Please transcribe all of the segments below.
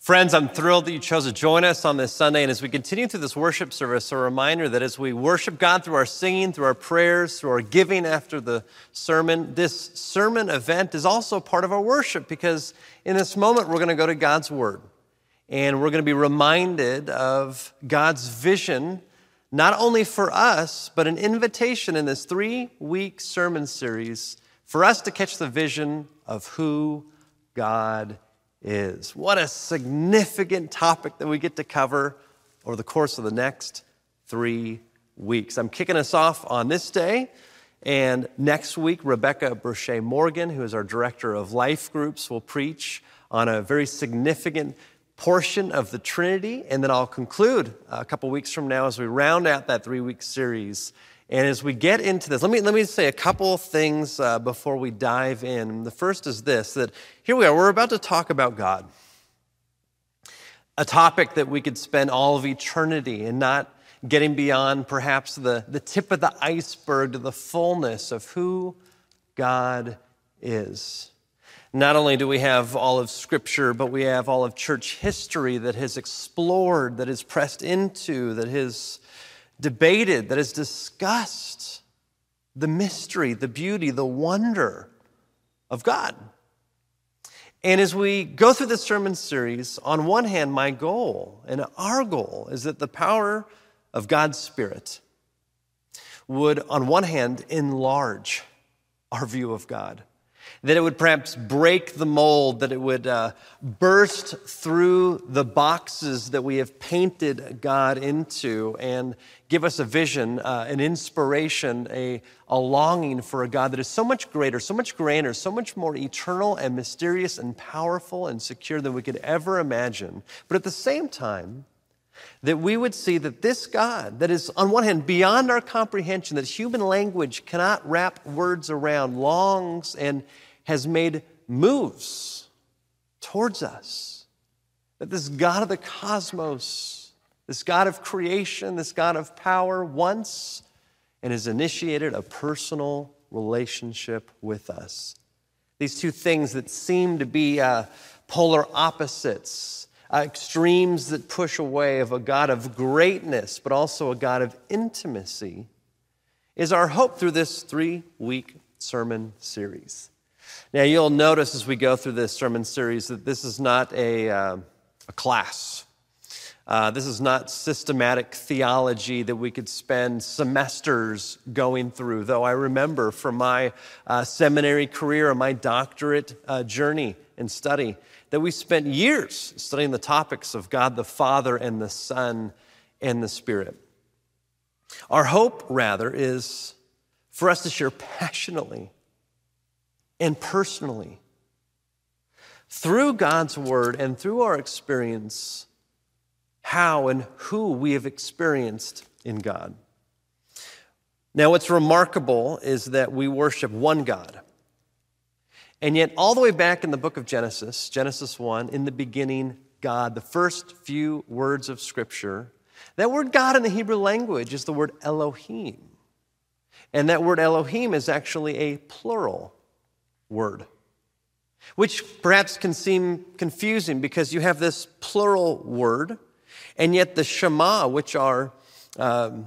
Friends, I'm thrilled that you chose to join us on this Sunday. And as we continue through this worship service, a reminder that as we worship God through our singing, through our prayers, through our giving after the sermon, this sermon event is also part of our worship because in this moment we're going to go to God's Word. And we're going to be reminded of God's vision, not only for us, but an invitation in this three week sermon series for us to catch the vision of who God is. What a significant topic that we get to cover over the course of the next three weeks. I'm kicking us off on this day. And next week, Rebecca Brochet Morgan, who is our director of life groups, will preach on a very significant portion of the Trinity. And then I'll conclude uh, a couple weeks from now as we round out that three week series and as we get into this, let me, let me say a couple things uh, before we dive in. The first is this that here we are, we're about to talk about God, a topic that we could spend all of eternity and not getting beyond perhaps the, the tip of the iceberg to the fullness of who God is. Not only do we have all of Scripture, but we have all of church history that has explored, that has pressed into, that has debated, that has discussed the mystery, the beauty, the wonder of God. And as we go through this sermon series, on one hand, my goal and our goal is that the power of God's Spirit would, on one hand, enlarge our view of God that it would perhaps break the mold, that it would uh, burst through the boxes that we have painted God into and give us a vision, uh, an inspiration, a, a longing for a God that is so much greater, so much grander, so much more eternal and mysterious and powerful and secure than we could ever imagine. But at the same time, that we would see that this God, that is on one hand beyond our comprehension, that human language cannot wrap words around, longs and has made moves towards us. That this God of the cosmos, this God of creation, this God of power, once and has initiated a personal relationship with us. These two things that seem to be uh, polar opposites, extremes that push away of a God of greatness, but also a God of intimacy, is our hope through this three week sermon series. Now, you'll notice as we go through this sermon series that this is not a, uh, a class. Uh, this is not systematic theology that we could spend semesters going through, though I remember from my uh, seminary career and my doctorate uh, journey and study that we spent years studying the topics of God the Father and the Son and the Spirit. Our hope, rather, is for us to share passionately and personally. Through God's word and through our experience, how and who we have experienced in God. Now, what's remarkable is that we worship one God. And yet, all the way back in the book of Genesis, Genesis 1, in the beginning, God, the first few words of Scripture, that word God in the Hebrew language is the word Elohim. And that word Elohim is actually a plural word, which perhaps can seem confusing because you have this plural word, and yet the Shema, which are um,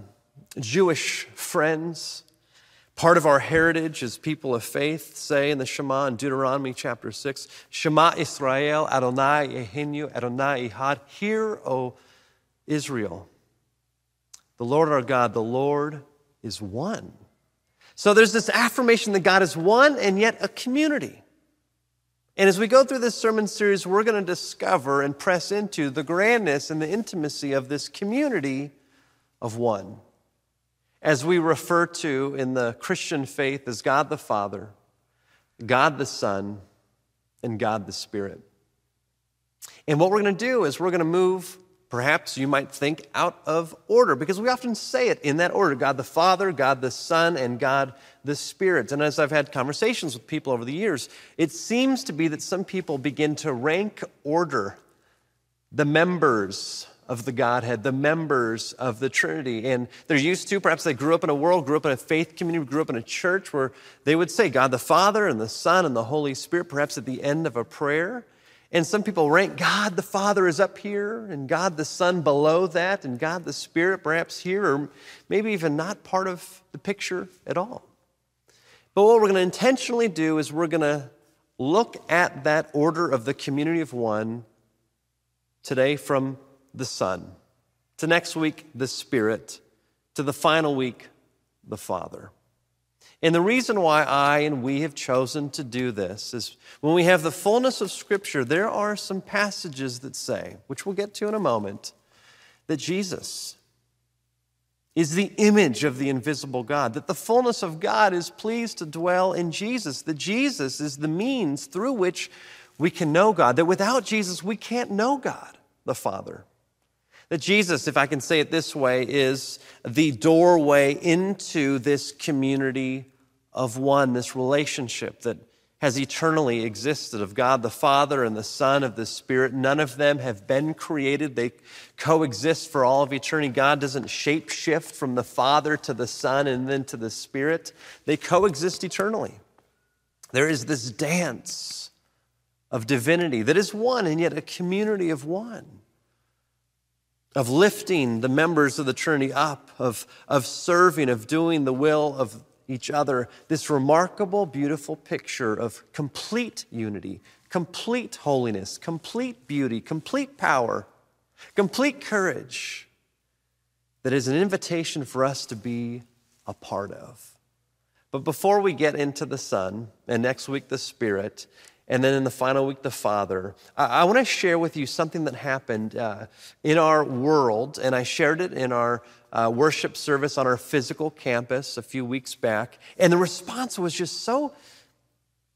Jewish friends, part of our heritage as people of faith, say in the Shema in Deuteronomy chapter 6 Shema Israel, Adonai Eloheinu, Adonai Echad. Hear, O Israel, the Lord our God, the Lord is one. So there's this affirmation that God is one and yet a community. And as we go through this sermon series, we're going to discover and press into the grandness and the intimacy of this community of one. As we refer to in the Christian faith as God the Father, God the Son, and God the Spirit. And what we're going to do is we're going to move Perhaps you might think out of order because we often say it in that order God the Father, God the Son, and God the Spirit. And as I've had conversations with people over the years, it seems to be that some people begin to rank order the members of the Godhead, the members of the Trinity. And they're used to, perhaps they grew up in a world, grew up in a faith community, grew up in a church where they would say God the Father and the Son and the Holy Spirit, perhaps at the end of a prayer. And some people rank God the Father is up here, and God the Son below that, and God the Spirit perhaps here, or maybe even not part of the picture at all. But what we're going to intentionally do is we're going to look at that order of the community of one today from the Son, to next week, the Spirit, to the final week, the Father. And the reason why I and we have chosen to do this is when we have the fullness of Scripture, there are some passages that say, which we'll get to in a moment, that Jesus is the image of the invisible God, that the fullness of God is pleased to dwell in Jesus, that Jesus is the means through which we can know God, that without Jesus, we can't know God, the Father. That Jesus, if I can say it this way, is the doorway into this community of one, this relationship that has eternally existed of God the Father and the Son of the Spirit. None of them have been created. They coexist for all of eternity. God doesn't shape shift from the Father to the Son and then to the Spirit. They coexist eternally. There is this dance of divinity that is one and yet a community of one. Of lifting the members of the Trinity up, of, of serving, of doing the will of each other this remarkable, beautiful picture of complete unity, complete holiness, complete beauty, complete power, complete courage that is an invitation for us to be a part of. But before we get into the Son, and next week the Spirit, and then in the final week, the Father. I, I want to share with you something that happened uh, in our world, and I shared it in our uh, worship service on our physical campus a few weeks back. And the response was just so,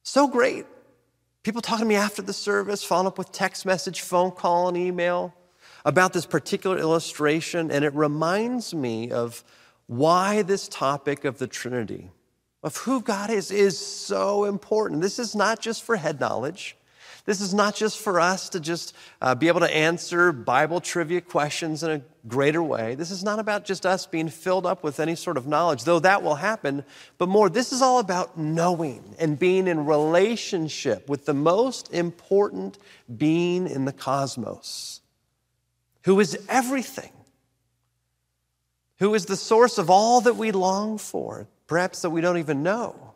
so great. People talking to me after the service, following up with text message, phone call, and email about this particular illustration. And it reminds me of why this topic of the Trinity of who God is is so important. This is not just for head knowledge. This is not just for us to just uh, be able to answer Bible trivia questions in a greater way. This is not about just us being filled up with any sort of knowledge, though that will happen, but more, this is all about knowing and being in relationship with the most important being in the cosmos, who is everything, who is the source of all that we long for, perhaps that we don't even know.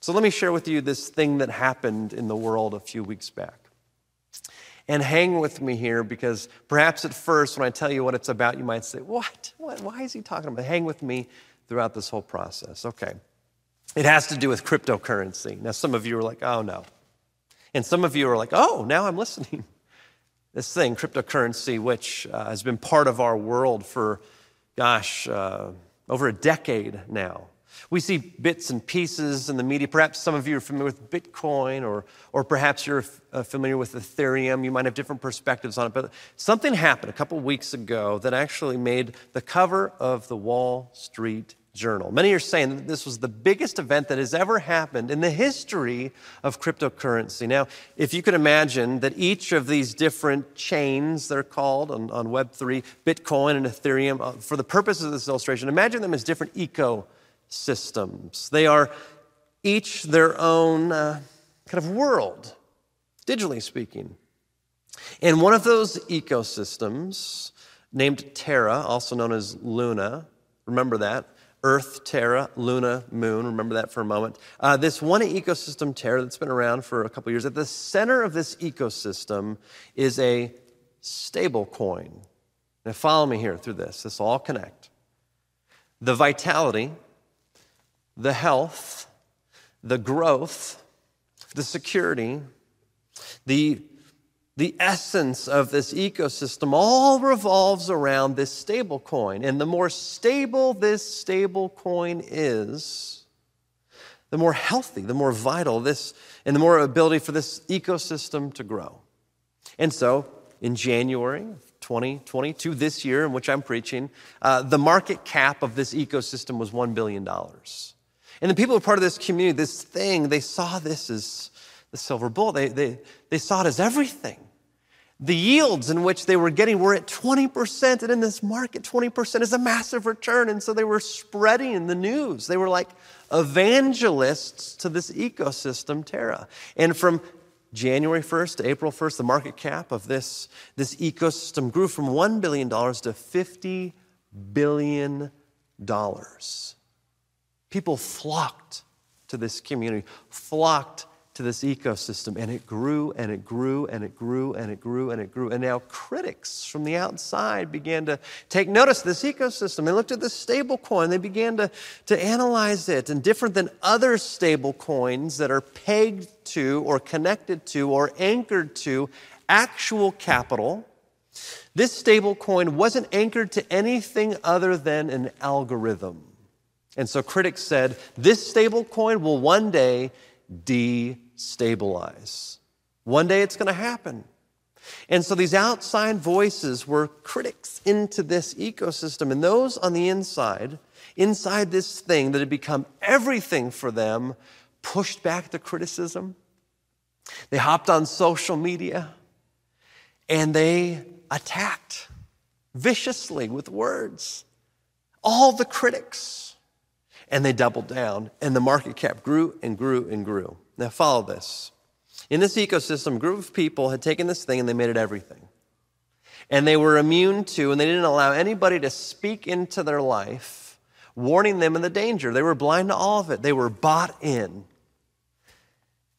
So let me share with you this thing that happened in the world a few weeks back. And hang with me here because perhaps at first, when I tell you what it's about, you might say, What? what? Why is he talking about? Hang with me throughout this whole process. Okay. It has to do with cryptocurrency. Now, some of you are like, Oh, no. And some of you are like, Oh, now I'm listening. This thing, cryptocurrency, which uh, has been part of our world for, gosh, uh, over a decade now. We see bits and pieces in the media. Perhaps some of you are familiar with Bitcoin, or, or perhaps you're uh, familiar with Ethereum. You might have different perspectives on it. But something happened a couple weeks ago that actually made the cover of the Wall Street Journal. Many are saying that this was the biggest event that has ever happened in the history of cryptocurrency. Now, if you could imagine that each of these different chains, they're called on, on Web3, Bitcoin and Ethereum, uh, for the purposes of this illustration, imagine them as different ecosystems systems. They are each their own uh, kind of world, digitally speaking. And one of those ecosystems, named Terra, also known as Luna, remember that? Earth, Terra, Luna, Moon, remember that for a moment. Uh, this one ecosystem, Terra, that's been around for a couple years, at the center of this ecosystem is a stable coin. Now, follow me here through this, this will all connect. The vitality the health, the growth, the security, the, the essence of this ecosystem all revolves around this stable coin. And the more stable this stable coin is, the more healthy, the more vital this, and the more ability for this ecosystem to grow. And so, in January 2022, this year in which I'm preaching, uh, the market cap of this ecosystem was $1 billion. And the people who are part of this community, this thing, they saw this as the silver bullet. They, they, they saw it as everything. The yields in which they were getting were at 20%, and in this market, 20% is a massive return. And so they were spreading the news. They were like evangelists to this ecosystem, Terra. And from January 1st to April 1st, the market cap of this, this ecosystem grew from $1 billion to $50 billion. People flocked to this community, flocked to this ecosystem, and it grew and it grew and it grew and it grew and it grew. And now critics from the outside began to take notice of this ecosystem. They looked at the stable coin, they began to, to analyze it. And different than other stable coins that are pegged to or connected to or anchored to actual capital, this stable coin wasn't anchored to anything other than an algorithm. And so critics said this stable coin will one day destabilize. One day it's going to happen. And so these outside voices were critics into this ecosystem. And those on the inside, inside this thing that had become everything for them, pushed back the criticism. They hopped on social media and they attacked viciously with words all the critics and they doubled down, and the market cap grew and grew and grew. Now, follow this. In this ecosystem, a group of people had taken this thing and they made it everything. And they were immune to, and they didn't allow anybody to speak into their life, warning them of the danger. They were blind to all of it, they were bought in.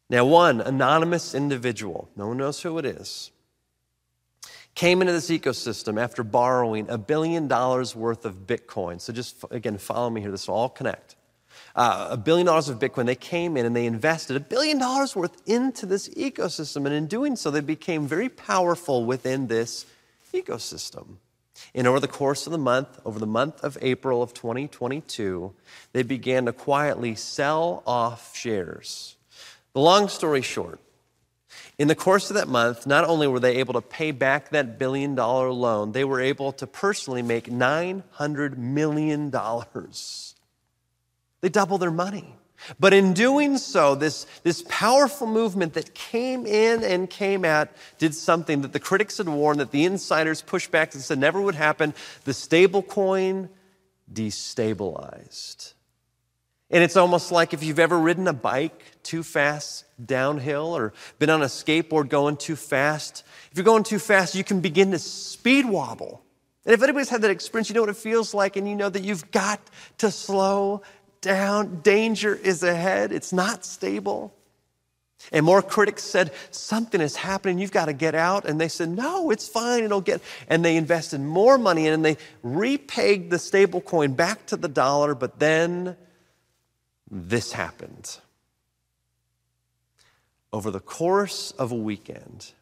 Now, one anonymous individual, no one knows who it is, came into this ecosystem after borrowing a billion dollars worth of Bitcoin. So just again, follow me here. This will all connect. Uh, a billion dollars of Bitcoin. They came in and they invested a billion dollars worth into this ecosystem. And in doing so, they became very powerful within this ecosystem. And over the course of the month, over the month of April of 2022, they began to quietly sell off shares. The long story short, in the course of that month, not only were they able to pay back that billion dollar loan, they were able to personally make $900 million. They doubled their money. But in doing so, this, this powerful movement that came in and came out did something that the critics had warned, that the insiders pushed back and said never would happen. The stable coin destabilized. And it's almost like if you've ever ridden a bike too fast downhill or been on a skateboard going too fast. If you're going too fast, you can begin to speed wobble. And if anybody's had that experience, you know what it feels like, and you know that you've got to slow down. Danger is ahead, it's not stable. And more critics said, Something is happening, you've got to get out. And they said, No, it's fine, it'll get. And they invested more money in and they repegged the stable coin back to the dollar, but then this happened. Over the course of a weekend,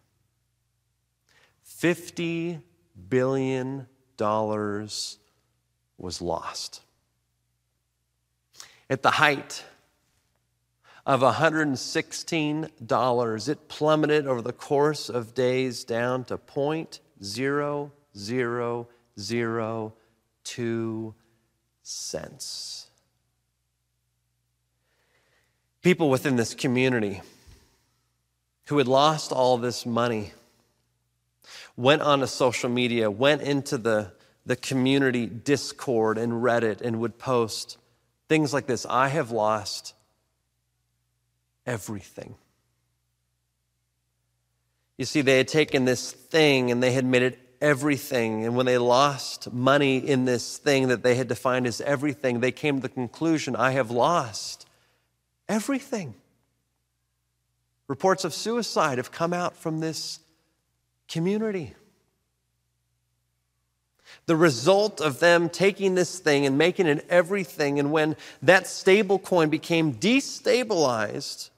$50 billion was lost. At the height of $116, it plummeted over the course of days down to 0.0002 cents. People within this community who had lost all this money went onto social media, went into the, the community Discord and Reddit and would post things like this I have lost everything. You see, they had taken this thing and they had made it everything. And when they lost money in this thing that they had defined as everything, they came to the conclusion I have lost Everything. Reports of suicide have come out from this community. The result of them taking this thing and making it everything, and when that stable coin became destabilized,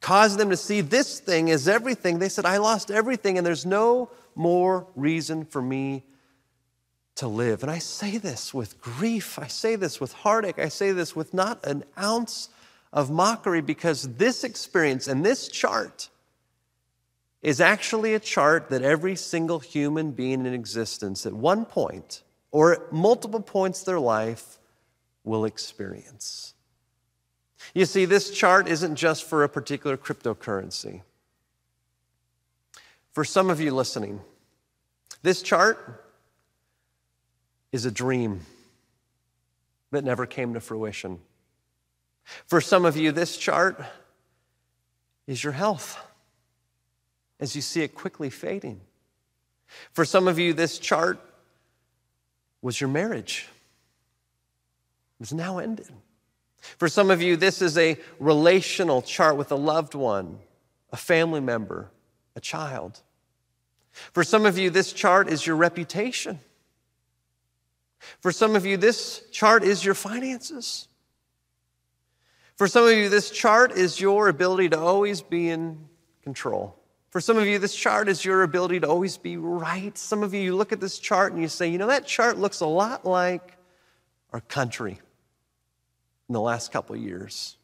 caused them to see this thing as everything, they said, I lost everything, and there's no more reason for me to live. And I say this with grief, I say this with heartache, I say this with not an ounce of mockery because this experience and this chart is actually a chart that every single human being in existence at one point or at multiple points of their life will experience. You see, this chart isn't just for a particular cryptocurrency. For some of you listening, this chart is a dream that never came to fruition. For some of you, this chart is your health. as you see it quickly fading. For some of you, this chart was your marriage. It was now ended. For some of you, this is a relational chart with a loved one, a family member, a child. For some of you, this chart is your reputation. For some of you, this chart is your finances. For some of you, this chart is your ability to always be in control. For some of you, this chart is your ability to always be right. Some of you, you look at this chart and you say, you know, that chart looks a lot like our country in the last couple years.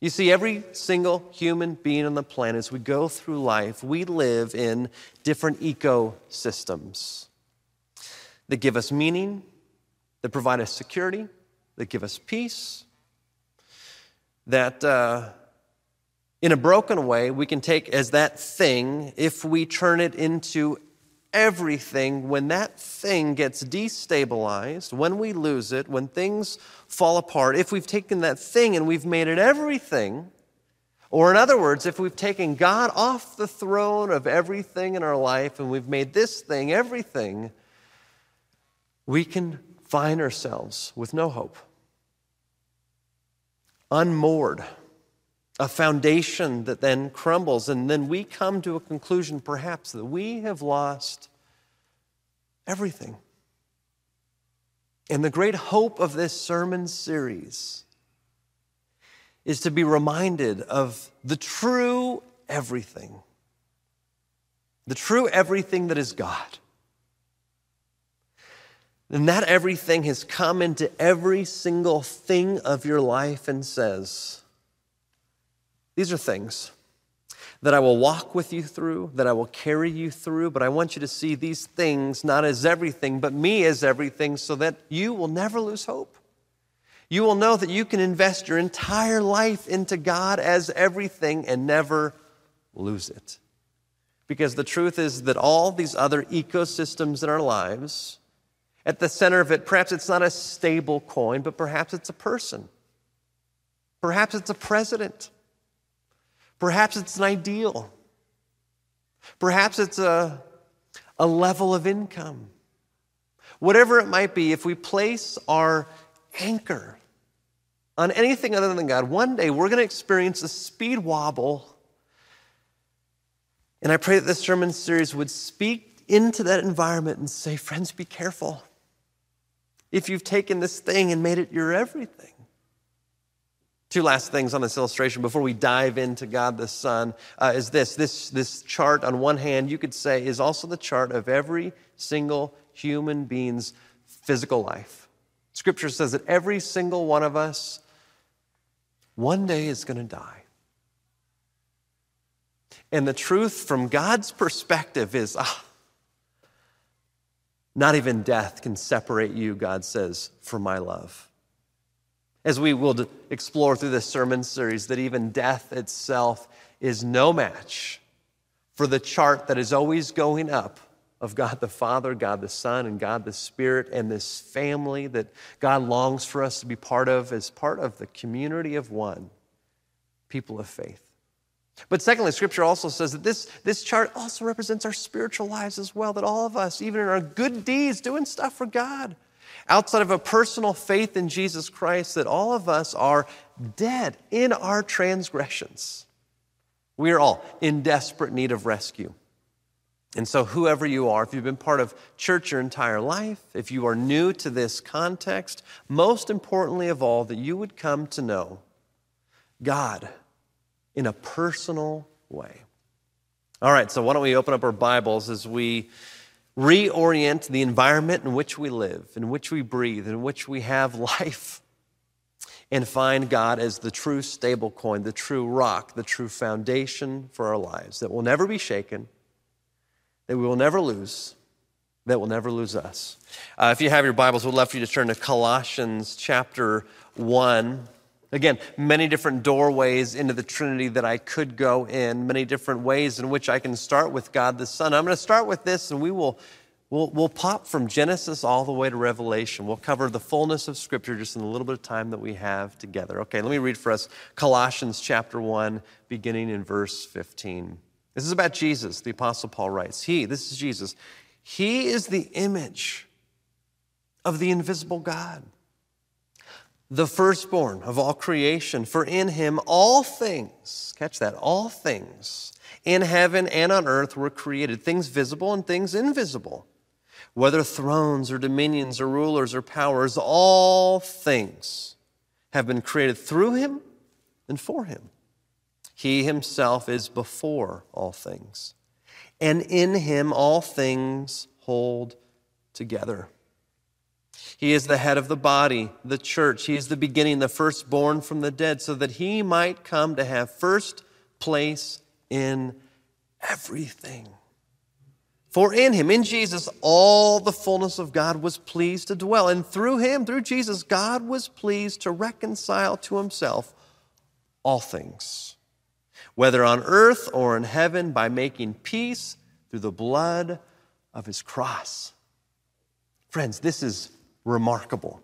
You see, every single human being on the planet, as we go through life, we live in different ecosystems that give us meaning, that provide us security, that give us peace, that uh, in a broken way we can take as that thing if we turn it into everything when that thing gets destabilized, when we lose it, when things fall apart, if we've taken that thing and we've made it everything, or in other words, if we've taken God off the throne of everything in our life and we've made this thing everything, we can find ourselves with no hope, unmoored, a foundation that then crumbles, and then we come to a conclusion perhaps that we have lost everything. And the great hope of this sermon series is to be reminded of the true everything, the true everything that is God. And that everything has come into every single thing of your life and says, These are things that I will walk with you through, that I will carry you through, but I want you to see these things not as everything, but me as everything, so that you will never lose hope. You will know that you can invest your entire life into God as everything and never lose it. Because the truth is that all these other ecosystems in our lives, at the center of it, perhaps it's not a stable coin, but perhaps it's a person. Perhaps it's a president. Perhaps it's an ideal. Perhaps it's a, a level of income. Whatever it might be, if we place our anchor on anything other than God, one day we're going to experience a speed wobble. And I pray that this sermon series would speak into that environment and say, friends, be careful if you've taken this thing and made it your everything. Two last things on this illustration before we dive into God the Son uh, is this. this. This chart, on one hand, you could say, is also the chart of every single human being's physical life. Scripture says that every single one of us one day is going to die. And the truth from God's perspective is ah, not even death can separate you, God says, from my love. As we will explore through this sermon series, that even death itself is no match for the chart that is always going up of God the Father, God the Son, and God the Spirit, and this family that God longs for us to be part of as part of the community of one, people of faith. But secondly, Scripture also says that this, this chart also represents our spiritual lives as well, that all of us, even in our good deeds, doing stuff for God, outside of a personal faith in Jesus Christ, that all of us are dead in our transgressions. We are all in desperate need of rescue. And so, whoever you are, if you've been part of church your entire life, if you are new to this context, most importantly of all, that you would come to know God in a personal way. All right, so why don't we open up our Bibles as we reorient the environment in which we live, in which we breathe, in which we have life, and find God as the true stable coin, the true rock, the true foundation for our lives that will never be shaken, that we will never lose, that will never lose us. Uh, if you have your Bibles, we'd love for you to turn to Colossians chapter 1. Again, many different doorways into the Trinity that I could go in, many different ways in which I can start with God the Son. I'm going to start with this, and we will we'll, we'll pop from Genesis all the way to Revelation. We'll cover the fullness of Scripture just in a little bit of time that we have together. Okay, let me read for us Colossians chapter 1, beginning in verse 15. This is about Jesus, the Apostle Paul writes. He, this is Jesus, he is the image of the invisible God, the firstborn of all creation. For in him all things, catch that, all things in heaven and on earth were created, things visible and things invisible, whether thrones or dominions or rulers or powers, all things have been created through him and for him. He himself is before all things, and in him all things hold together. He is the head of the body, the church. He is the beginning, the firstborn from the dead, so that he might come to have first place in everything. For in him, in Jesus, all the fullness of God was pleased to dwell. And through him, through Jesus, God was pleased to reconcile to himself all things, whether on earth or in heaven, by making peace through the blood of his cross. Friends, this is remarkable.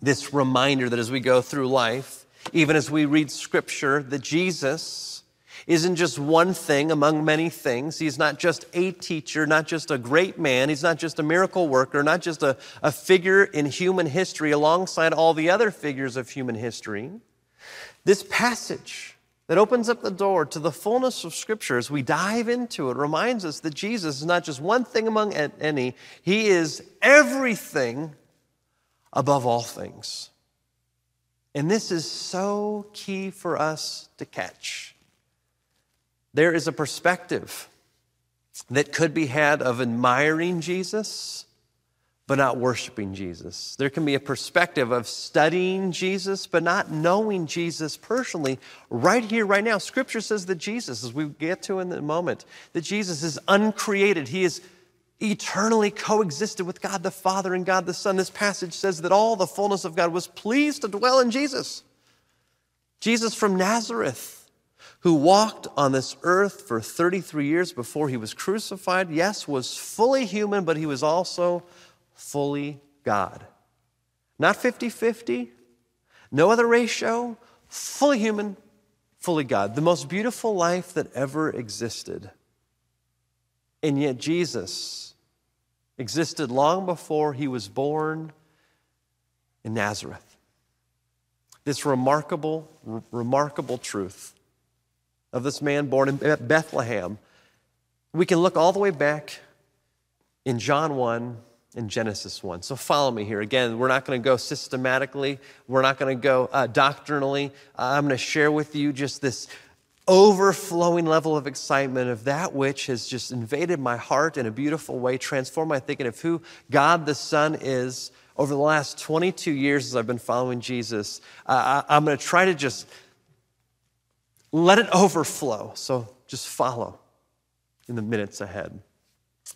This reminder that as we go through life, even as we read scripture, that Jesus, isn't just one thing among many things. He's not just a teacher, not just a great man. He's not just a miracle worker, not just a, a figure in human history alongside all the other figures of human history. This passage that opens up the door to the fullness of Scripture as we dive into it reminds us that Jesus is not just one thing among any, He is everything above all things. And this is so key for us to catch. There is a perspective that could be had of admiring Jesus, but not worshiping Jesus. There can be a perspective of studying Jesus, but not knowing Jesus personally right here, right now. Scripture says that Jesus, as we get to in a moment, that Jesus is uncreated. He is eternally coexisted with God the Father and God the Son. This passage says that all the fullness of God was pleased to dwell in Jesus. Jesus from Nazareth who walked on this earth for 33 years before he was crucified, yes, was fully human, but he was also fully God. Not 50 50, no other ratio, fully human, fully God. The most beautiful life that ever existed. And yet, Jesus existed long before he was born in Nazareth. This remarkable, remarkable truth of this man born in Bethlehem, we can look all the way back in John 1 and Genesis 1. So follow me here. Again, we're not going to go systematically, we're not going to go uh, doctrinally. Uh, I'm going to share with you just this overflowing level of excitement of that which has just invaded my heart in a beautiful way, transformed my thinking of who God the Son is. Over the last 22 years, as I've been following Jesus, uh, I, I'm going to try to just let it overflow. So just follow in the minutes ahead.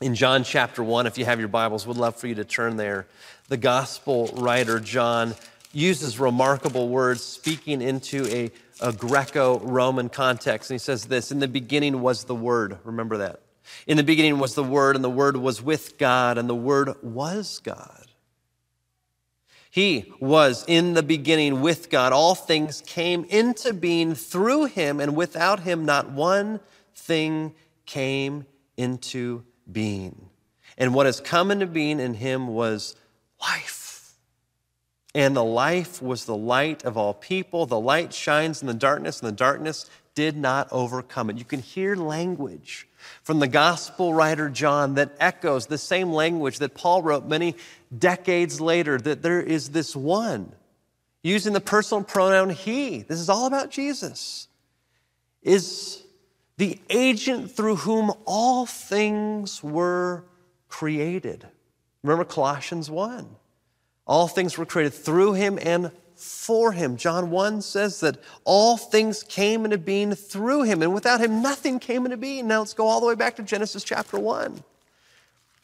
In John chapter 1, if you have your Bibles, would love for you to turn there. The gospel writer John uses remarkable words speaking into a, a Greco Roman context. And he says this In the beginning was the Word. Remember that. In the beginning was the Word, and the Word was with God, and the Word was God. He was in the beginning with God. All things came into being through him, and without him, not one thing came into being. And what has come into being in him was life. And the life was the light of all people. The light shines in the darkness, and the darkness did not overcome it. You can hear language from the gospel writer John that echoes the same language that Paul wrote many decades later that there is this one using the personal pronoun he. This is all about Jesus. Is the agent through whom all things were created. Remember Colossians 1. All things were created through him and for him. John 1 says that all things came into being through him, and without him, nothing came into being. Now let's go all the way back to Genesis chapter 1.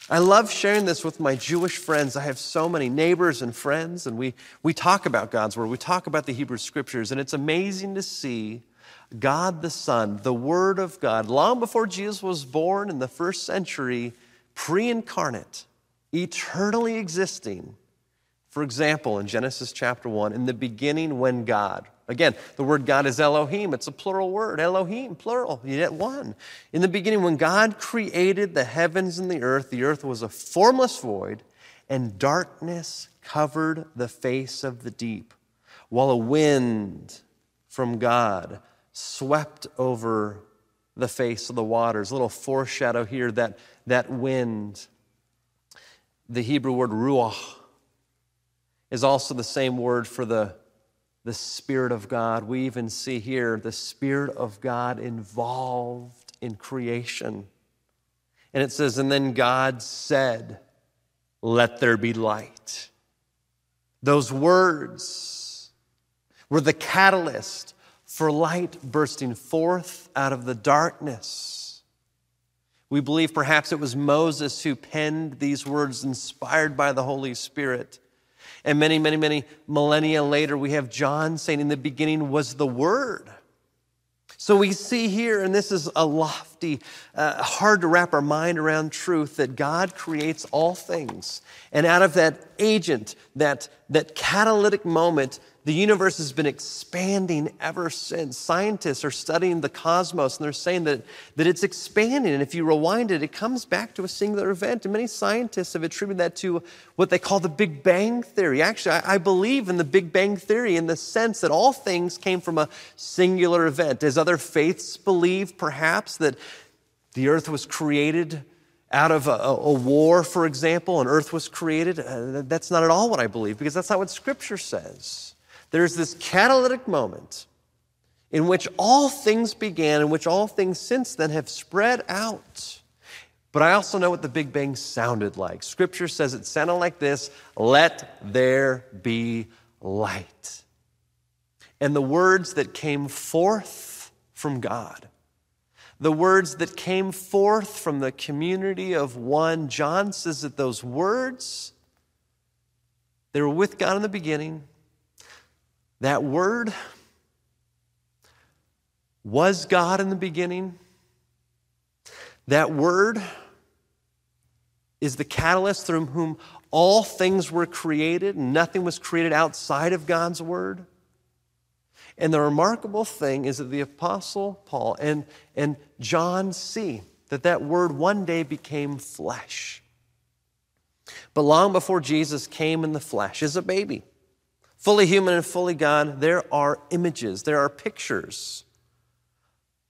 I love sharing this with my Jewish friends. I have so many neighbors and friends, and we, we talk about God's Word. We talk about the Hebrew Scriptures, and it's amazing to see God the Son, the Word of God, long before Jesus was born in the first century, pre incarnate, eternally existing for example, in Genesis chapter 1, in the beginning, when God, Again, the word God is Elohim. It's a plural word. Elohim, plural, yet one. In the beginning, when God created the heavens and the earth, the earth was a formless void, and darkness covered the face of the deep, while a wind from God swept over the face of the waters. A little foreshadow here that, that wind, the Hebrew word ruach, is also the same word for the the Spirit of God. We even see here the Spirit of God involved in creation. And it says, And then God said, Let there be light. Those words were the catalyst for light bursting forth out of the darkness. We believe perhaps it was Moses who penned these words inspired by the Holy Spirit. And many, many, many millennia later, we have John saying, In the beginning was the Word. So we see here, and this is a lofty, uh, hard to wrap our mind around truth, that God creates all things. And out of that agent, that, that catalytic moment, the universe has been expanding ever since. Scientists are studying the cosmos and they're saying that, that it's expanding. And if you rewind it, it comes back to a singular event. And many scientists have attributed that to what they call the Big Bang Theory. Actually, I, I believe in the Big Bang Theory in the sense that all things came from a singular event. As other faiths believe, perhaps, that the earth was created out of a, a, war, for example, and earth was created. Uh, that's not at all what I believe because that's not what Scripture says. There's this catalytic moment in which all things began, in which all things since then have spread out. But I also know what the Big Bang sounded like. Scripture says it sounded like this let there be light. And the words that came forth from God, the words that came forth from the community of one, John says that those words, they were with God in the beginning, that word was God in the beginning. That word is the catalyst through whom all things were created, and nothing was created outside of God's word. And the remarkable thing is that the Apostle Paul and, and John see that that word one day became flesh. But long before Jesus came in the flesh as a baby, fully human and fully God, there are images, there are pictures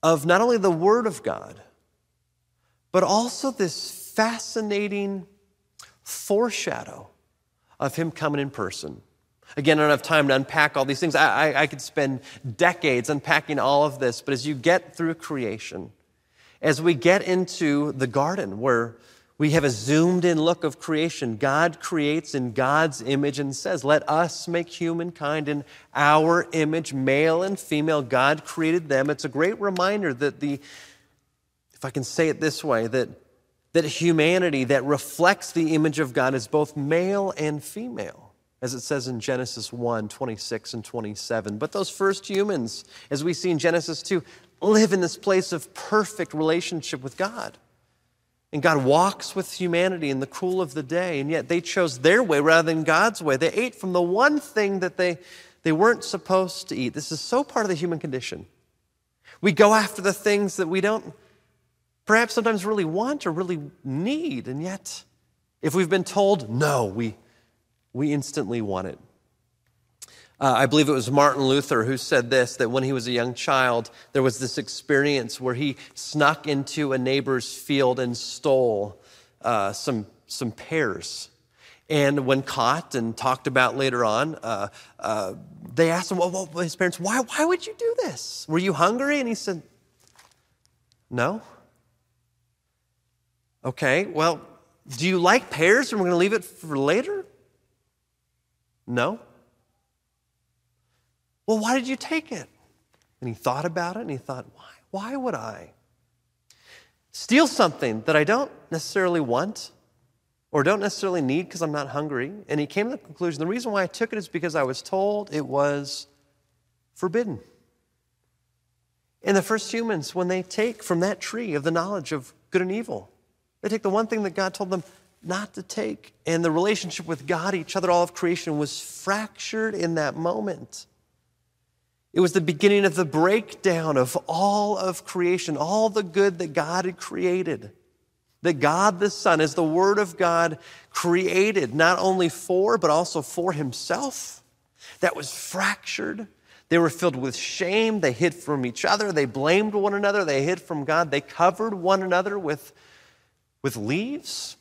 of not only the Word of God, but also this fascinating foreshadow of Him coming in person. Again, I don't have time to unpack all these things. I, I, I, could spend decades unpacking all of this, but as you get through creation, as we get into the garden where we have a zoomed in look of creation. God creates in God's image and says, Let us make humankind in our image, male and female. God created them. It's a great reminder that the, if I can say it this way, that, that humanity that reflects the image of God is both male and female, as it says in Genesis 1 26 and 27. But those first humans, as we see in Genesis 2, live in this place of perfect relationship with God. And God walks with humanity in the cool of the day, and yet they chose their way rather than God's way. They ate from the one thing that they, they weren't supposed to eat. This is so part of the human condition. We go after the things that we don't perhaps sometimes really want or really need, and yet, if we've been told no, we, we instantly want it. Uh, I believe it was Martin Luther who said this that when he was a young child, there was this experience where he snuck into a neighbor's field and stole uh, some, some pears. And when caught and talked about later on, uh, uh they asked him, well, well, his parents, why, why would you do this? Were you hungry? And he said, No. Okay, well, do you like pears and we're going to leave it for later? No. Well, why did you take it? And he thought about it and he thought, why, why would I steal something that I don't necessarily want or don't necessarily need because I'm not hungry? And he came to the conclusion the reason why I took it is because I was told it was forbidden. And the first humans, when they take from that tree of the knowledge of good and evil, they take the one thing that God told them not to take. And the relationship with God, each other, all of creation was fractured in that moment. It was the beginning of the breakdown of all of creation, all the good that God had created. That God the Son, as the Word of God, created not only for, but also for Himself, that was fractured. They were filled with shame. They hid from each other. They blamed one another. They hid from God. They covered one another with, with leaves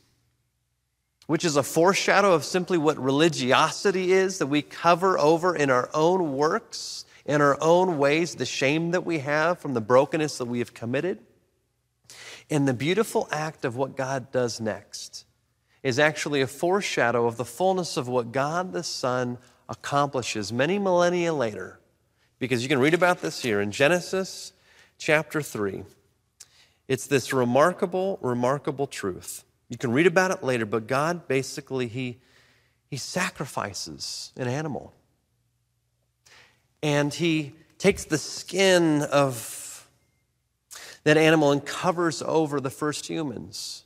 which is a foreshadow of simply what religiosity is that we cover over in our own works, in our own ways, the shame that we have from the brokenness that we have committed. And the beautiful act of what God does next is actually a foreshadow of the fullness of what God the Son accomplishes many millennia later. Because you can read about this here in Genesis chapter 3. It's this remarkable, remarkable truth you can read about it later, but God basically, He, he sacrifices an animal. And He takes the skin of that animal and covers over the first humans.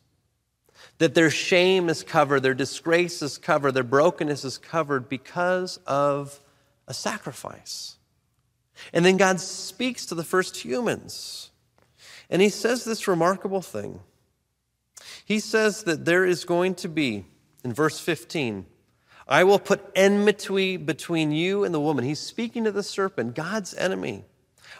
That their shame is covered, their disgrace is covered, their brokenness is covered because of a sacrifice. And then God speaks to the first humans. And he says this remarkable thing. He says that there is going to be, in verse 15, I will put enmity between you and the woman. He's speaking to the serpent, God's enemy.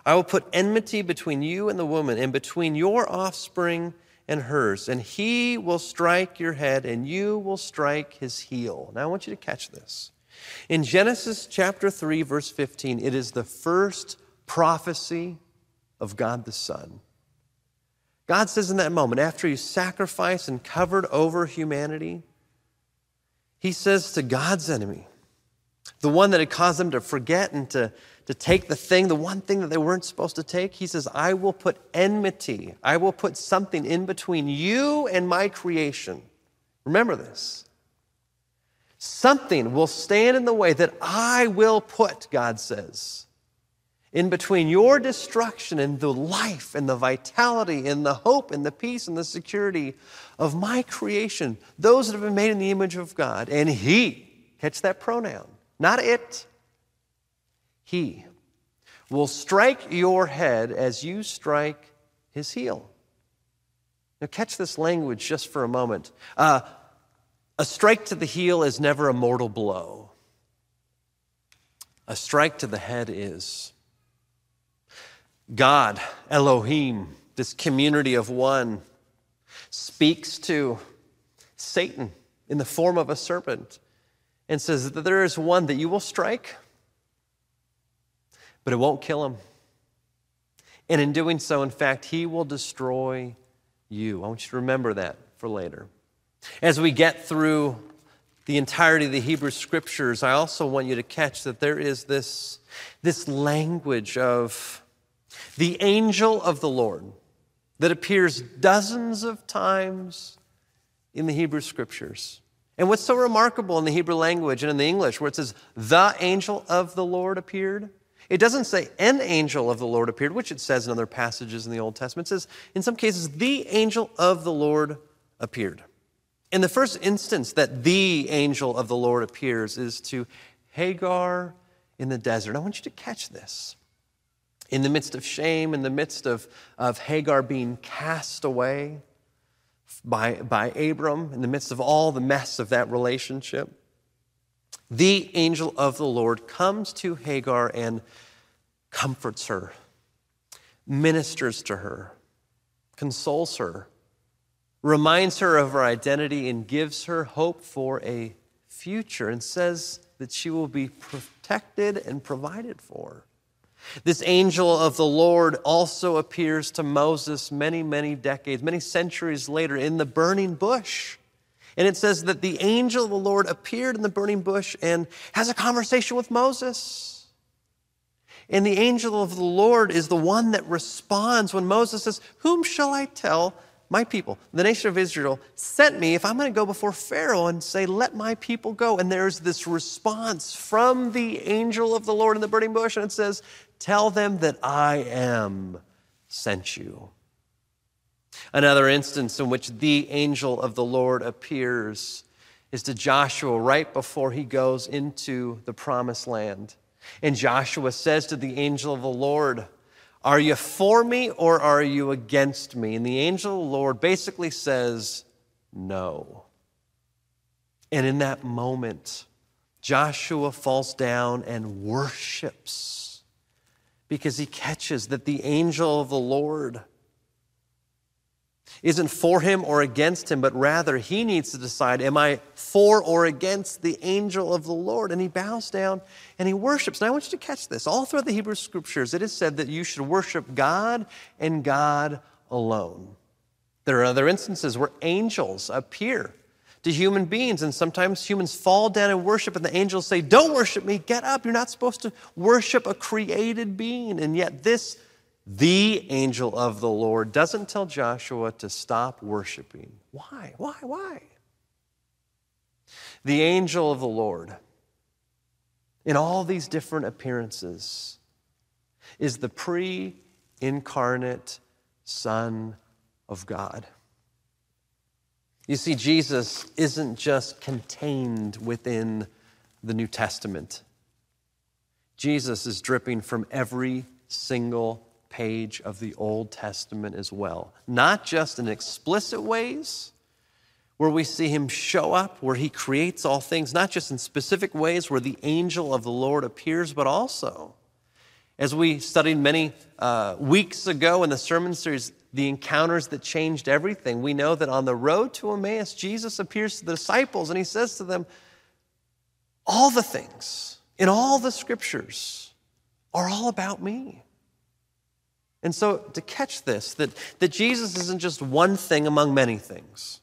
I will put enmity between you and the woman, and between your offspring and hers, and he will strike your head, and you will strike his heel. Now, I want you to catch this. In Genesis chapter 3, verse 15, it is the first prophecy of God the Son. God says in that moment, after He sacrificed and covered over humanity, He says to God's enemy, the one that had caused them to forget and to, to take the thing, the one thing that they weren't supposed to take, He says, I will put enmity, I will put something in between you and my creation. Remember this. Something will stand in the way that I will put, God says in between your destruction and the life and the vitality and the hope and the peace and the security of my creation, those that have been made in the image of God. And He, catch that pronoun, not it, He will strike your head as you strike His heel. Now, catch this language just for a moment. Uh, a strike to the heel is never a mortal blow. A strike to the head is. God, Elohim, this community of one, speaks to Satan in the form of a serpent and says that there is one that you will strike, but it won't kill him. And in doing so, in fact, he will destroy you. I want you to remember that for later. As we get through the entirety of the Hebrew scriptures, I also want you to catch that there is this, this language of the angel of the Lord that appears dozens of times in the Hebrew scriptures. And what's so remarkable in the Hebrew language and in the English, where it says, the angel of the Lord appeared, it doesn't say an angel of the Lord appeared, which it says in other passages in the Old Testament. It says, in some cases, the angel of the Lord appeared. In the first instance that the angel of the Lord appears is to Hagar in the desert. I want you to catch this in the midst of shame, in the midst of, of Hagar being cast away by, by Abram, in the midst of all the mess of that relationship, the angel of the Lord comes to Hagar and comforts her, ministers to her, consoles her, reminds her of her identity, and gives her hope for a future, and says that she will be protected and provided for. This angel of the Lord also appears to Moses many, many decades, many centuries later in the burning bush. And it says that the angel of the Lord appeared in the burning bush and has a conversation with Moses. And the angel of the Lord is the one that responds when Moses says, Whom shall I tell my people, the nation of Israel, sent me if I'm going to go before Pharaoh and say, Let my people go. And there's this response from the angel of the Lord in the burning bush, and it says, Tell them that I am sent you. Another instance in which the angel of the Lord appears is to Joshua right before he goes into the promised land. And Joshua says to the angel of the Lord, Are you for me or are you against me? And the angel of the Lord basically says, No. And in that moment, Joshua falls down and worships because he catches that the angel of the Lord isn't for him or against him, but rather he needs to decide, am I for or against the angel of the Lord? And he bows down and he worships. And I want you to catch this. All throughout the Hebrew scriptures, it is said that you should worship God and God alone. There are other instances where angels appear to human beings, and sometimes humans fall down and worship, and the angels say, Don't worship me, get up. You're not supposed to worship a created being. And yet, this the angel of the Lord doesn't tell Joshua to stop worshiping. Why? Why? Why? The angel of the Lord, in all these different appearances, is the pre incarnate Son of God. You see, Jesus isn't just contained within the New Testament. Jesus is dripping from every single page of the Old Testament as well. Not just in explicit ways, where we see him show up, where he creates all things, not just in specific ways where the angel of the Lord appears, but also, as we studied many uh, weeks ago in the sermon series, the encounters that changed everything. We know that on the road to Emmaus, Jesus appears to the disciples and he says to them, All the things in all the scriptures are all about me. And so to catch this, that, that Jesus isn't just one thing among many things.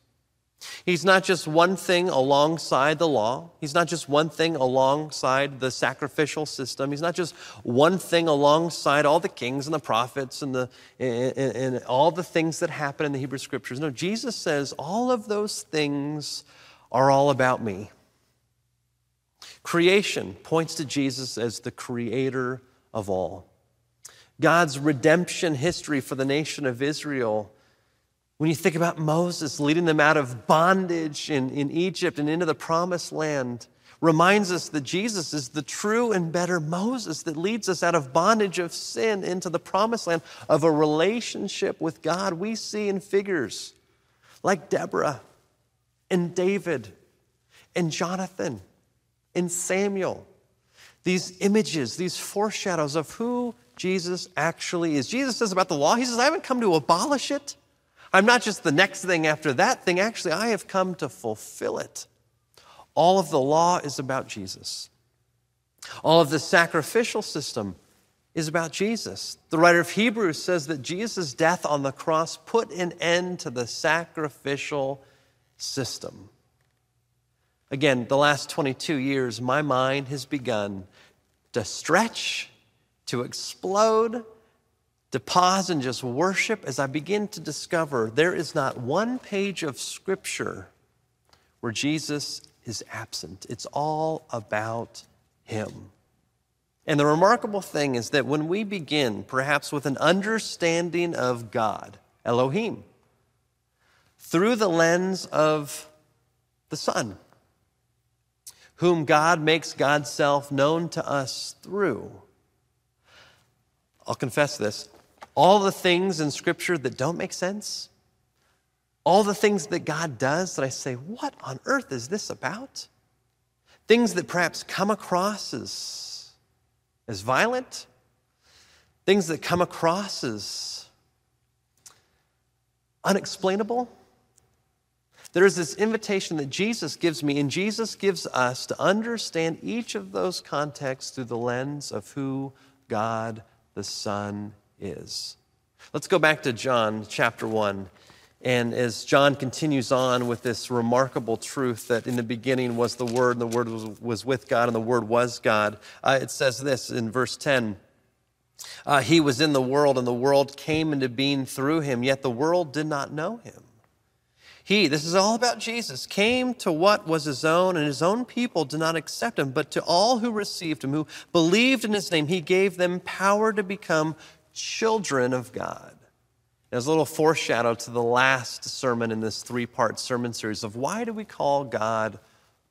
He's not just one thing alongside the law. He's not just one thing alongside the sacrificial system. He's not just one thing alongside all the kings and the prophets and, the, and, and all the things that happen in the Hebrew scriptures. No, Jesus says all of those things are all about me. Creation points to Jesus as the creator of all. God's redemption history for the nation of Israel. When you think about Moses leading them out of bondage in, in Egypt and into the promised land, reminds us that Jesus is the true and better Moses that leads us out of bondage of sin into the promised land of a relationship with God. We see in figures like Deborah and David and Jonathan and Samuel. These images, these foreshadows of who Jesus actually is. Jesus says about the law, He says, I haven't come to abolish it. I'm not just the next thing after that thing. Actually, I have come to fulfill it. All of the law is about Jesus. All of the sacrificial system is about Jesus. The writer of Hebrews says that Jesus' death on the cross put an end to the sacrificial system. Again, the last 22 years, my mind has begun to stretch to explode, to pause and just worship as I begin to discover there is not one page of Scripture where Jesus is absent. It's all about Him. And the remarkable thing is that when we begin, perhaps with an understanding of God, Elohim, through the lens of the Son, whom God makes God's self known to us through, I'll confess this. All the things in Scripture that don't make sense, all the things that God does that I say, what on earth is this about? Things that perhaps come across as, as violent, things that come across as unexplainable. There is this invitation that Jesus gives me, and Jesus gives us to understand each of those contexts through the lens of who God the Son is. Let's go back to John chapter 1. And as John continues on with this remarkable truth that in the beginning was the Word, and the Word was, was with God, and the Word was God, uh, it says this in verse 10 uh, He was in the world, and the world came into being through him, yet the world did not know him. He, this is all about Jesus, came to what was his own, and his own people did not accept him. But to all who received him, who believed in his name, he gave them power to become children of God. As a little foreshadow to the last sermon in this three part sermon series of why do we call God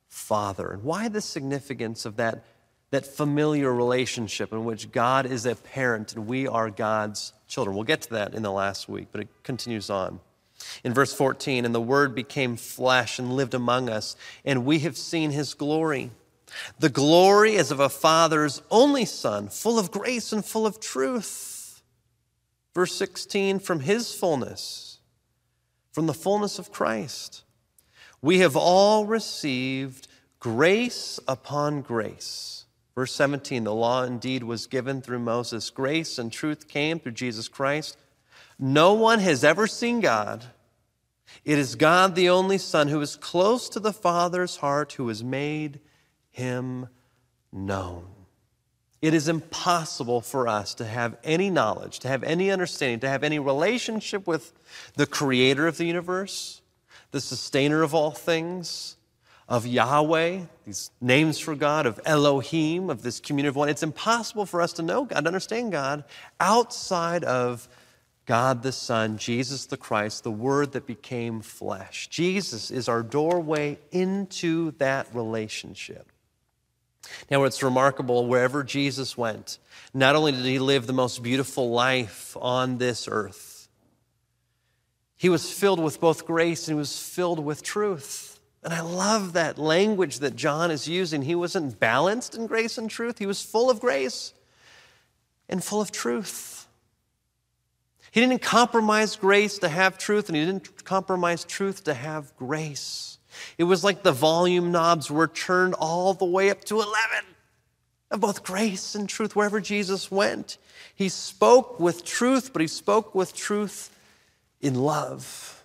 Father? And why the significance of that that familiar relationship in which God is a parent and we are God's children. We'll get to that in the last week, but it continues on. In verse 14, and the Word became flesh and lived among us, and we have seen his glory. The glory as of a father's only son, full of grace and full of truth. Verse 16, from his fullness, from the fullness of Christ, we have all received grace upon grace. Verse 17, the law indeed was given through Moses. Grace and truth came through Jesus Christ. No one has ever seen God. It is God, the only Son, who is close to the Father's heart, who has made him known. It is impossible for us to have any knowledge, to have any understanding, to have any relationship with the creator of the universe, the sustainer of all things, of Yahweh, these names for God, of Elohim, of this community of one. It's impossible for us to know God, to understand God outside of God the Son, Jesus the Christ, the Word that became flesh. Jesus is our doorway into that relationship. Now, it's remarkable wherever Jesus went, not only did he live the most beautiful life on this earth, he was filled with both grace and he was filled with truth. And I love that language that John is using. He wasn't balanced in grace and truth, he was full of grace and full of truth. He didn't compromise grace to have truth, and he didn't compromise truth to have grace. It was like the volume knobs were turned all the way up to 11 of both grace and truth wherever Jesus went. He spoke with truth, but he spoke with truth in love.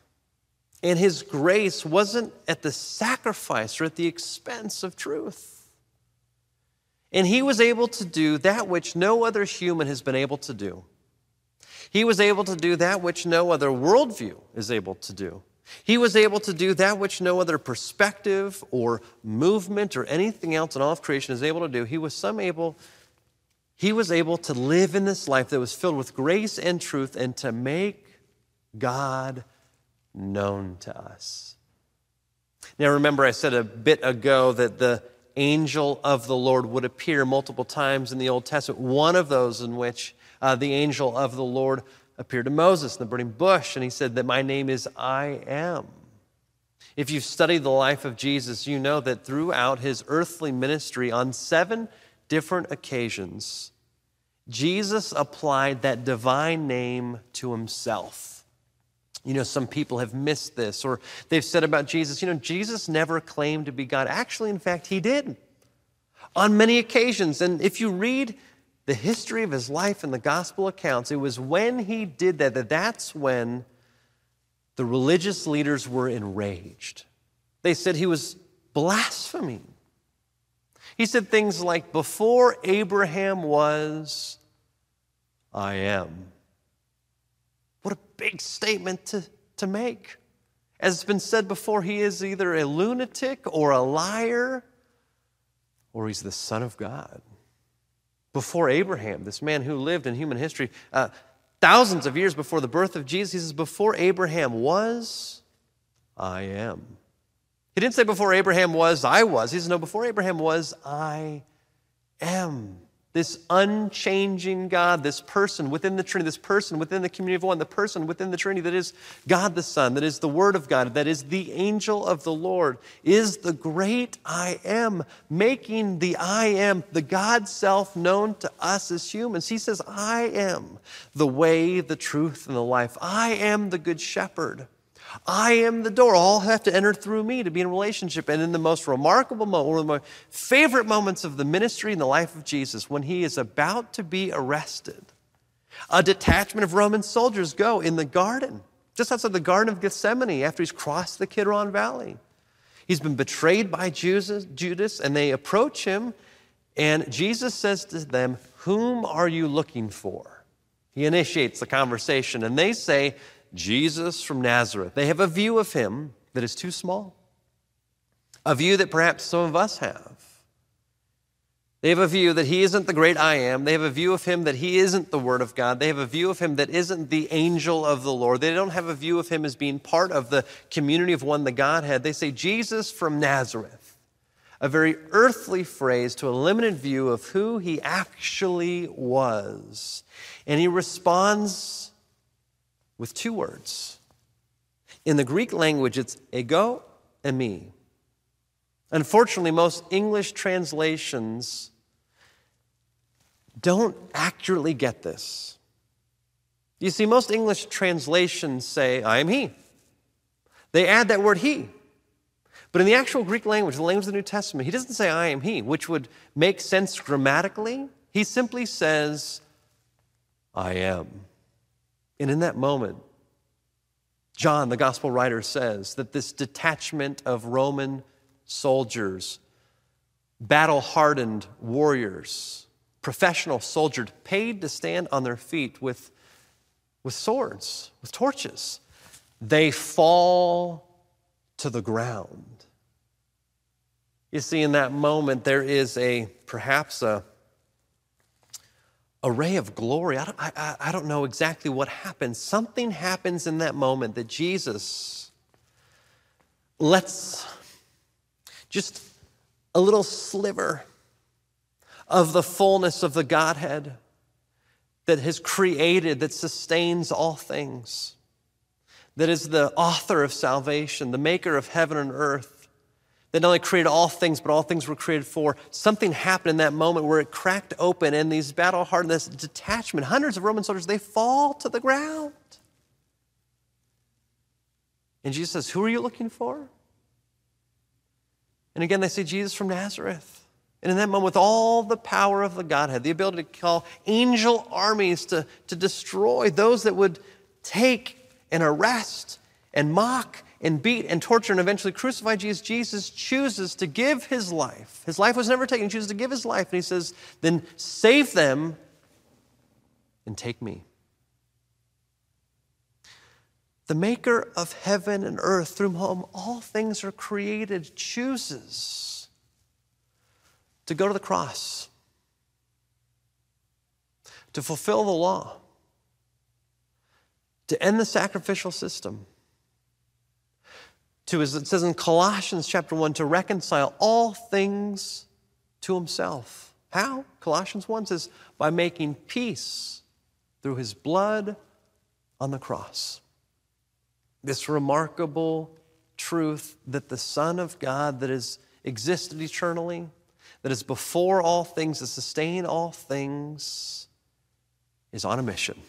And his grace wasn't at the sacrifice or at the expense of truth. And he was able to do that which no other human has been able to do. He was able to do that which no other worldview is able to do. He was able to do that which no other perspective or movement or anything else in all of creation is able to do. He was some able he was able to live in this life that was filled with grace and truth and to make God known to us. Now remember I said a bit ago that the angel of the Lord would appear multiple times in the Old Testament. One of those in which uh, the angel of the Lord appeared to Moses in the burning bush, and he said that my name is I am. If you've studied the life of Jesus, you know that throughout his earthly ministry, on seven different occasions, Jesus applied that divine name to himself. You know, some people have missed this, or they've said about Jesus, you know, Jesus never claimed to be God. Actually, in fact, he did on many occasions. And if you read the history of his life and the gospel accounts, it was when he did that that that's when the religious leaders were enraged. They said he was blaspheming. He said things like, Before Abraham was, I am. What a big statement to, to make. As it's been said before, he is either a lunatic or a liar, or he's the Son of God before Abraham, this man who lived in human history uh, thousands of years before the birth of Jesus. He says, Before Abraham was, I am. He didn't say before Abraham was, I was. He says, No, before Abraham was, I am this unchanging God, this person within the Trinity, this person within the community of one, the person within the Trinity that is God the Son, that is the Word of God, that is the angel of the Lord, is the great I am, making the I am, the God self known to us as humans. He says, I am the way, the truth, and the life. I am the Good Shepherd. I am the door. All have to enter through me to be in relationship. And in the most remarkable moment, one of my favorite moments of the ministry and the life of Jesus, when he is about to be arrested, a detachment of Roman soldiers go in the garden, just outside the Garden of Gethsemane, after he's crossed the Kidron Valley. He's been betrayed by Judas, and they approach him, and Jesus says to them, Whom are you looking for? He initiates the conversation, and they say, Jesus from Nazareth. They have a view of him that is too small, a view that perhaps some of us have. They have a view that he isn't the great I am. They have a view of him that he isn't the Word of God. They have a view of him that isn't the angel of the Lord. They don't have a view of him as being part of the community of one, the Godhead. They say, Jesus from Nazareth, a very earthly phrase to a limited view of who he actually was. And he responds with two words. In the Greek language, it's ego eimi. Unfortunately, most English translations don't accurately get this. You see, most English translations say, I am he. They add that word he. But in the actual Greek language, the language of the New Testament, he doesn't say, I am he, which would make sense grammatically. He simply says, I am. And in that moment, John, the gospel writer, says that this detachment of Roman soldiers, battle hardened warriors, professional soldiers, paid to stand on their feet with, with swords, with torches, they fall to the ground. You see, in that moment, there is a perhaps a, a ray of glory. I don't, I, I don't know exactly what happens. Something happens in that moment that Jesus lets just a little sliver of the fullness of the Godhead that has created, that sustains all things, that is the author of salvation, the maker of heaven and earth, that not only created all things, but all things were created for. Something happened in that moment where it cracked open, and these battle hardened, this detachment, hundreds of Roman soldiers, they fall to the ground. And Jesus says, Who are you looking for? And again, they say, Jesus from Nazareth. And in that moment, with all the power of the Godhead, the ability to call angel armies to, to destroy those that would take and arrest and mock and beat and torture and eventually crucify Jesus, Jesus chooses to give his life. His life was never taken. He chooses to give his life. And he says, then save them and take me. The maker of heaven and earth, through whom all things are created, chooses to go to the cross, to fulfill the law, to end the sacrificial system, to, as it says in Colossians chapter 1, to reconcile all things to himself. How? Colossians 1 says, by making peace through his blood on the cross this remarkable truth that the Son of God that has existed eternally, that is before all things, that sustain all things, is on a mission.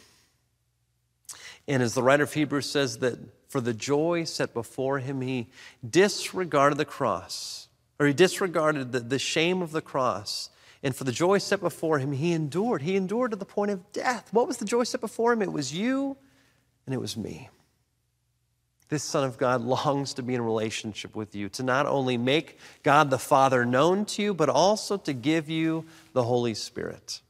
And as the writer of Hebrews says, that for the joy set before him, he disregarded the cross, or he disregarded the, the shame of the cross. And for the joy set before him, he endured. He endured to the point of death. What was the joy set before him? It was you and it was me. This Son of God longs to be in relationship with you, to not only make God the Father known to you, but also to give you the Holy Spirit.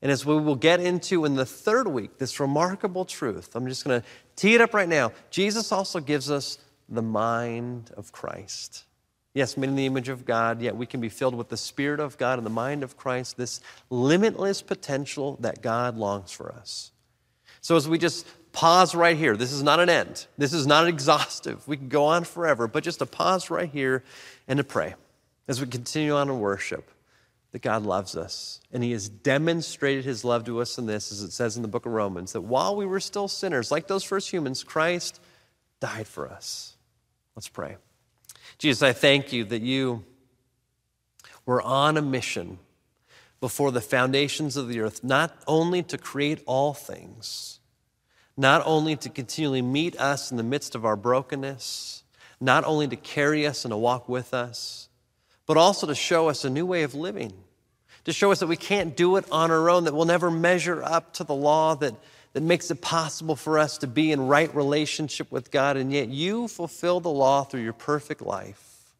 And as we will get into in the third week, this remarkable truth, I'm just going to tee it up right now. Jesus also gives us the mind of Christ. Yes, made in the image of God, yet we can be filled with the Spirit of God and the mind of Christ, this limitless potential that God longs for us. So, as we just pause right here. This is not an end. This is not exhaustive. We can go on forever, but just a pause right here and to pray as we continue on in worship that God loves us. And He has demonstrated His love to us in this, as it says in the book of Romans, that while we were still sinners, like those first humans, Christ died for us. Let's pray. Jesus, I thank you that you were on a mission before the foundations of the earth, not only to create all things not only to continually meet us in the midst of our brokenness, not only to carry us and to walk with us, but also to show us a new way of living, to show us that we can't do it on our own, that we'll never measure up to the law that, that makes it possible for us to be in right relationship with God, and yet you fulfill the law through your perfect life.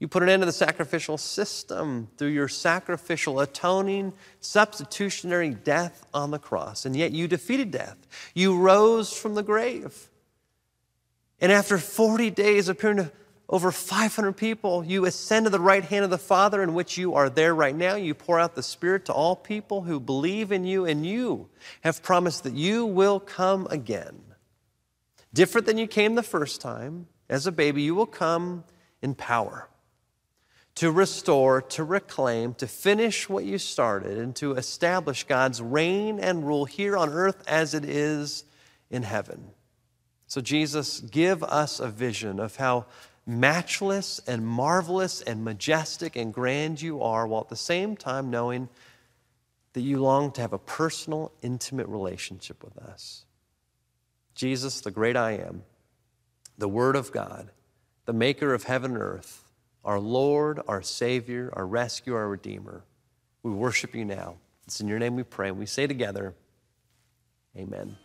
You put an end to the sacrificial system through your sacrificial, atoning, substitutionary death on the cross. And yet you defeated death. You rose from the grave. And after 40 days, appearing to over 500 people, you ascend to the right hand of the Father, in which you are there right now. You pour out the Spirit to all people who believe in you, and you have promised that you will come again. Different than you came the first time, as a baby, you will come in power to restore, to reclaim, to finish what you started, and to establish God's reign and rule here on earth as it is in heaven. So, Jesus, give us a vision of how matchless and marvelous and majestic and grand you are, while at the same time knowing that you long to have a personal, intimate relationship with us. Jesus, the great I am, the Word of God, the maker of heaven and earth, our Lord, our Savior, our rescuer, our Redeemer. We worship you now. It's in your name we pray. And we say together, Amen.